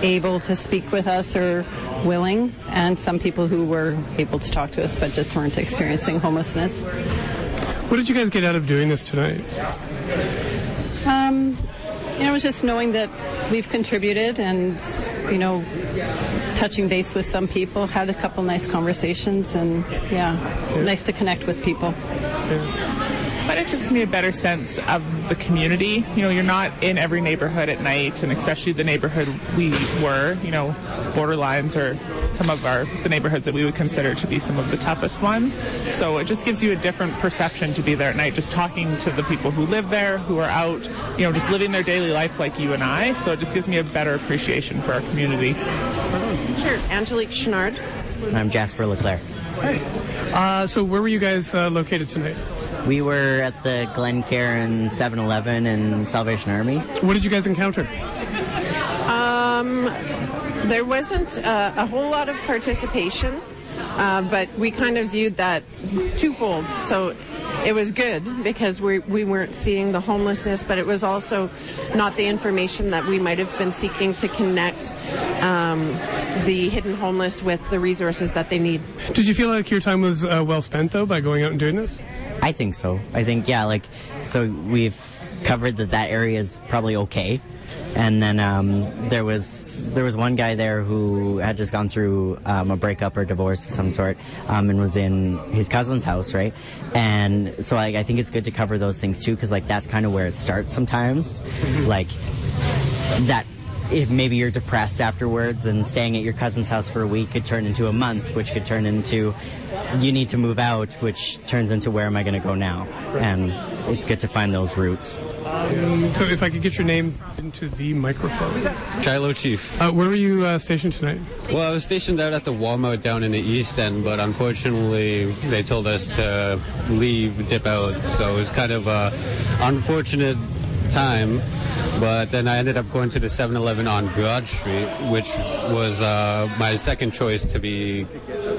able to speak with us or willing, and some people who were able to talk to us but just weren't experiencing homelessness. What did you guys get out of doing this tonight? Um, you know, it was just knowing that we've contributed and, you know, touching base with some people, had a couple nice conversations, and yeah, nice to connect with people. But it just gives me a better sense of the community. You know, you're not in every neighborhood at night, and especially the neighborhood we were. You know, borderlines or some of our the neighborhoods that we would consider to be some of the toughest ones. So it just gives you a different perception to be there at night, just talking to the people who live there, who are out, you know, just living their daily life like you and I. So it just gives me a better appreciation for our community. Sure. Angelique Chenard. I'm Jasper Leclerc. Uh, so where were you guys uh, located tonight? We were at the Glen Glencairn 7-Eleven and Salvation Army. What did you guys encounter? Um, there wasn't uh, a whole lot of participation, uh, but we kind of viewed that twofold. So it was good because we, we weren't seeing the homelessness, but it was also not the information that we might have been seeking to connect um, the hidden homeless with the resources that they need. Did you feel like your time was uh, well spent though by going out and doing this? I think so. I think yeah, like so we've covered that that area is probably okay, and then um, there was there was one guy there who had just gone through um, a breakup or divorce of some sort, um, and was in his cousin's house, right? And so I, I think it's good to cover those things too, because like that's kind of where it starts sometimes, like that if maybe you're depressed afterwards and staying at your cousin's house for a week could turn into a month, which could turn into you need to move out, which turns into where am I going to go now? And it's good to find those roots. Um, so if I could get your name into the microphone. Shiloh Chief. Uh, where were you uh, stationed tonight? Well, I was stationed out at the Walmart down in the East End, but unfortunately they told us to leave, dip out. So it was kind of a unfortunate time. But then I ended up going to the 7-Eleven on Broad Street, which was uh, my second choice to be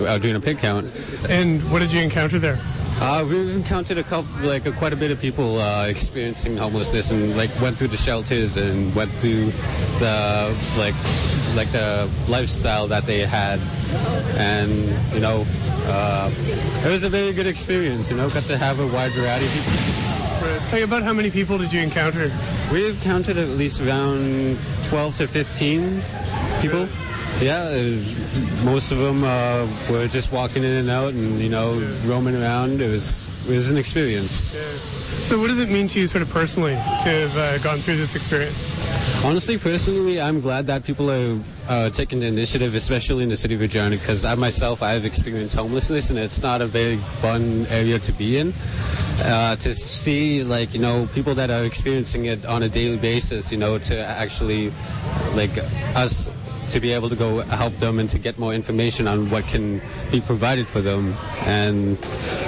uh, doing a pig count. And what did you encounter there? Uh, we've encountered a couple, like a, quite a bit of people uh, experiencing homelessness, and like went through the shelters and went through the like like the lifestyle that they had, and you know, uh, it was a very good experience. You know, got to have a wide variety of people. Tell you about how many people did you encounter? We've counted at least around 12 to 15 people. Yeah, uh, most of them uh, were just walking in and out and, you know, roaming around. It was, it was an experience. So what does it mean to you sort of personally to have uh, gone through this experience? Honestly, personally, I'm glad that people are uh, taking the initiative, especially in the city of Regina, because I myself, I have experienced homelessness, and it's not a very fun area to be in. Uh, to see, like, you know, people that are experiencing it on a daily basis, you know, to actually, like, us to be able to go help them and to get more information on what can be provided for them. And,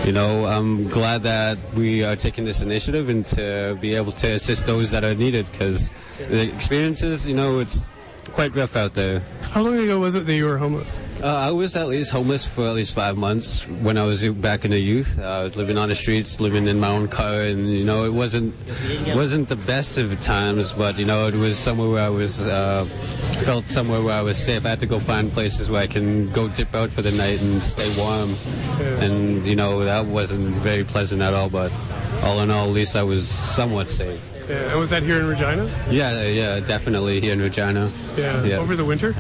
you know, I'm glad that we are taking this initiative and to be able to assist those that are needed because the experiences, you know, it's quite rough out there. How long ago was it that you were homeless? Uh, I was at least homeless for at least five months when I was back in the youth. Uh, living on the streets, living in my own car, and you know it wasn't wasn't the best of times, but you know it was somewhere where I was uh, felt somewhere where I was safe. I had to go find places where I can go dip out for the night and stay warm, and you know that wasn't very pleasant at all. But all in all, at least I was somewhat safe. Yeah, and was that here in Regina? Yeah, yeah, definitely here in Regina. Yeah. Over the winter?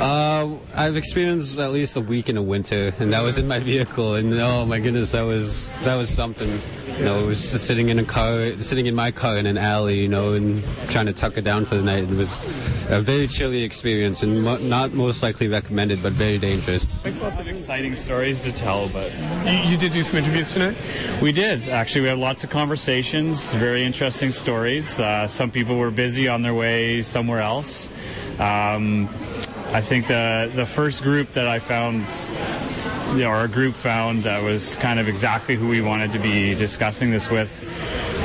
Uh, I've experienced at least a week in the winter, and that was in my vehicle, and oh my goodness, that was that was something. You know, it was just sitting in a car, sitting in my car in an alley, you know, and trying to tuck it down for the night. It was a very chilly experience, and mo- not most likely recommended, but very dangerous. Makes lots of exciting stories to tell, but you, you did do some interviews tonight. We did actually. We had lots of conversations, very interesting stories. Uh, some people were busy on their way somewhere else. Um, I think the the first group that I found, you know, our group found that was kind of exactly who we wanted to be discussing this with.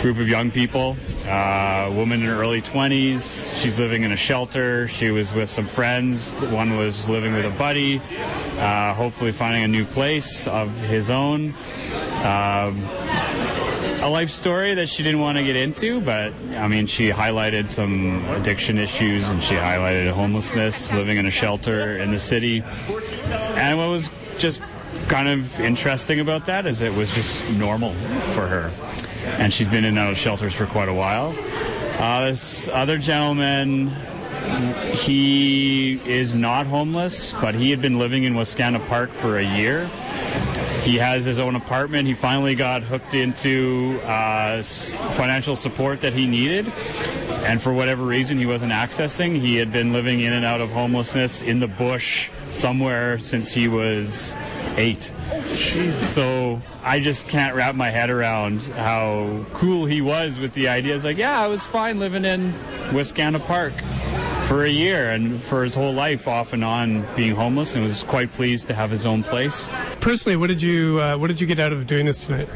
Group of young people, uh, woman in her early 20s, She's living in a shelter. She was with some friends. One was living with a buddy, uh, hopefully finding a new place of his own. Um, a life story that she didn't want to get into, but I mean, she highlighted some addiction issues and she highlighted homelessness, living in a shelter in the city. And what was just kind of interesting about that is it was just normal for her. And she's been in and out of shelters for quite a while. Uh, this other gentleman, he is not homeless, but he had been living in Wascana Park for a year. He has his own apartment. He finally got hooked into uh, financial support that he needed. And for whatever reason he wasn't accessing, he had been living in and out of homelessness in the bush somewhere since he was eight. So I just can't wrap my head around how cool he was with the idea. It's like, yeah, I was fine living in Wascana Park for a year and for his whole life off and on being homeless and was quite pleased to have his own place. Personally, what did you uh, what did you get out of doing this tonight?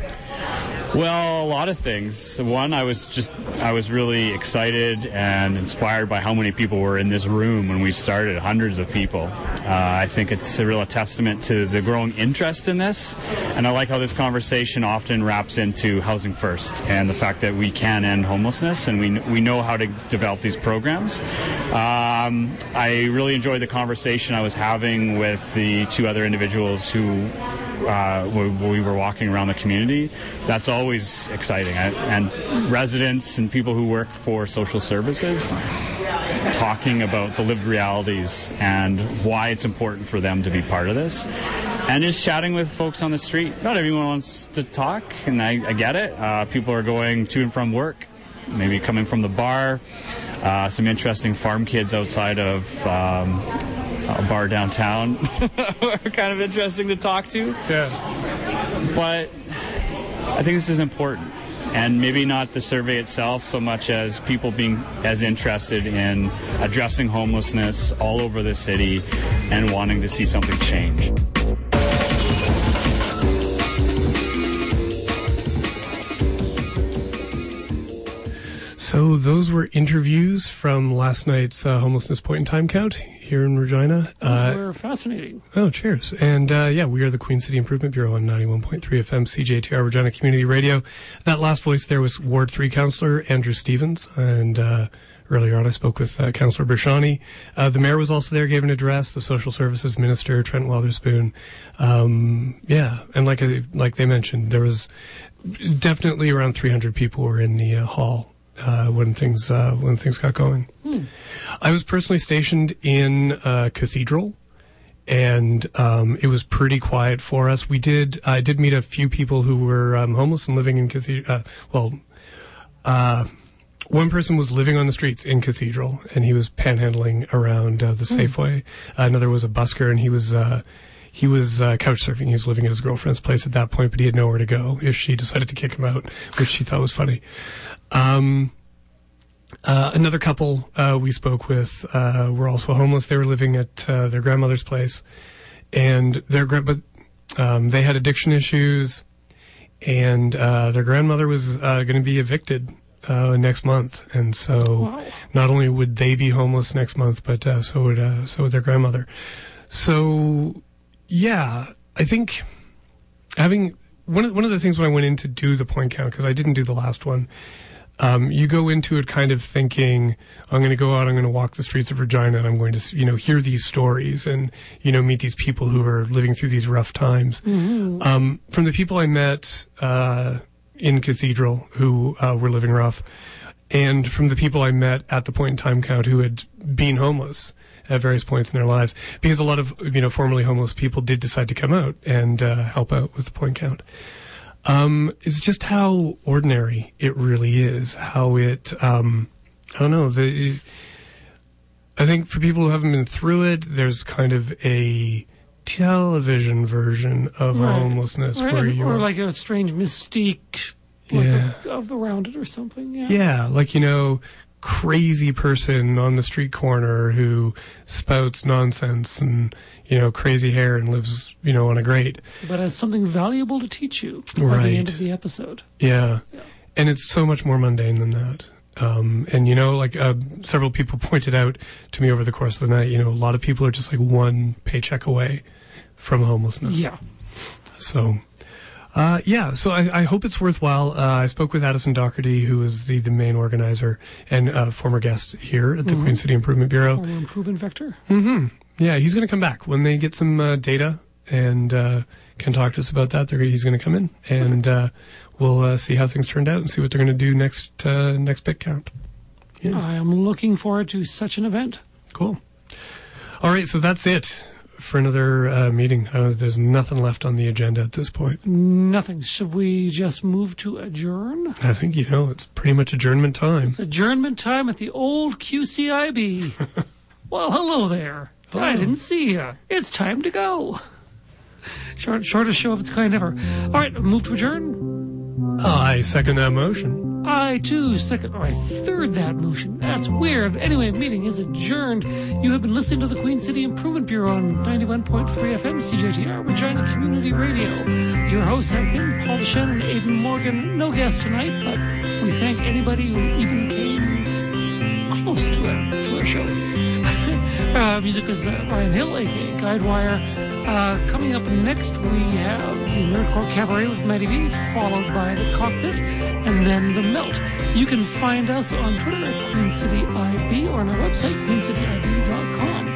Well, a lot of things. One, I was just, I was really excited and inspired by how many people were in this room when we started, hundreds of people. Uh, I think it's a real testament to the growing interest in this. And I like how this conversation often wraps into housing first and the fact that we can end homelessness and we, we know how to develop these programs. Um, I really enjoyed the conversation I was having with the two other individuals who uh, when we were walking around the community. That's always exciting. I, and residents and people who work for social services talking about the lived realities and why it's important for them to be part of this. And just chatting with folks on the street. Not everyone wants to talk, and I, I get it. Uh, people are going to and from work, maybe coming from the bar. Uh, some interesting farm kids outside of um, a bar downtown are kind of interesting to talk to. Yeah. But I think this is important. And maybe not the survey itself so much as people being as interested in addressing homelessness all over the city and wanting to see something change. So those were interviews from last night's uh, homelessness point in time count here in Regina. Those Uh, were fascinating. Oh, cheers. And uh, yeah, we are the Queen City Improvement Bureau on 91.3 FM CJTR Regina Community Radio. That last voice there was Ward 3 Councillor Andrew Stevens. And uh, earlier on, I spoke with uh, Councillor Bresciani. Uh, the mayor was also there, gave an address. The Social Services Minister, Trent Wotherspoon. Um, yeah, and like like they mentioned, there was definitely around 300 people were in the uh, hall uh, when things uh, when things got going. Hmm. I was personally stationed in uh, Cathedral, and um, it was pretty quiet for us. We did I did meet a few people who were um, homeless and living in Cathedral. Uh, well, uh, one person was living on the streets in Cathedral, and he was panhandling around uh, the Hmm. Safeway. another was a busker, and he was. Uh, he was uh, couch surfing. He was living at his girlfriend's place at that point, but he had nowhere to go if she decided to kick him out, which she thought was funny. Um, uh, another couple uh, we spoke with uh, were also homeless. They were living at uh, their grandmother's place, and their gra- but um, they had addiction issues, and uh, their grandmother was uh, going to be evicted uh, next month, and so not only would they be homeless next month, but uh, so would uh, so would their grandmother. So yeah, I think having one of one of the things when I went in to do the point count because I didn't do the last one. Um, you go into it kind of thinking, I'm going to go out, I'm going to walk the streets of Regina, and I'm going to, you know, hear these stories and, you know, meet these people who are living through these rough times. Mhm. Um, from the people I met uh, in Cathedral who uh, were living rough, and from the people I met at the point in time count who had been homeless at various points in their lives, because a lot of you know formerly homeless people did decide to come out and uh, help out with the point count. Um, it's just how ordinary it really is. How it, um, I don't know. The, I think for people who haven't been through it, there's kind of a television version of Right. homelessness Right, where you or like a strange mystique like, Yeah. of, of around it or something. Yeah. Yeah, like you know, crazy person on the street corner who spouts nonsense and you know crazy hair and lives you know on a grate. But has something valuable to teach you Right. the end of the episode. Yeah. and it's so much more mundane than that. Um, and you know, like uh, several people pointed out to me over the course of the night, you know, a lot of people are just like one paycheck away from homelessness. Yeah. So, uh, yeah, so I, I hope it's worthwhile. Uh, I spoke with Addison Doherty, who is the, the main organizer and uh, former guest here at the Mhm. Queen City Improvement Bureau. Former improvement vector. hmm Yeah, he's going to come back when they get some uh, data and uh, can talk to us about that. They're, he's going to come in and uh, we'll uh, see how things turned out and see what they're going to do next uh, next bit count. I am looking forward to such an event. Cool. All right, so that's it for another uh, meeting. There's nothing left on the agenda at this point. Nothing. Should we just move to adjourn? I think you know it's pretty much adjournment time. It's adjournment time at the old QCIB. well, hello there. I didn't see you. It's time to go. Short, shortest show of its kind ever. All right, move to adjourn. I second that motion. I too second or I third that motion. That's weird. Anyway, meeting is adjourned. You have been listening to the Queen City Improvement Bureau on 91.3 FM CJTR Regina Community Radio. Your hosts have been Paul and Aidan Morgan. No guest tonight, but we thank anybody who even came close to a to our show. Uh, music is uh, Ryan Hill, aka Guidewire. Uh, coming up next, we have the Nerdcore Cabaret with Maddie V, followed by the Cockpit, and then the Melt. You can find us on Twitter at Queen City IB or on our website, queencityib.com.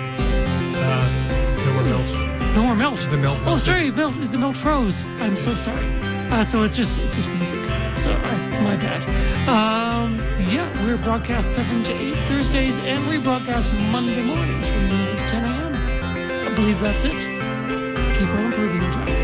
Uh, no more melt. No more Melt. The melt. Oh, sorry, Melt. The Melt froze. I'm so sorry. Uh, so it's just it's just music. So I, my bad. Um, yeah, we're broadcast seven to eight Thursdays and rebroadcast Monday mornings from 9 to 10 a.m. I believe that's it. Keep on improving, John.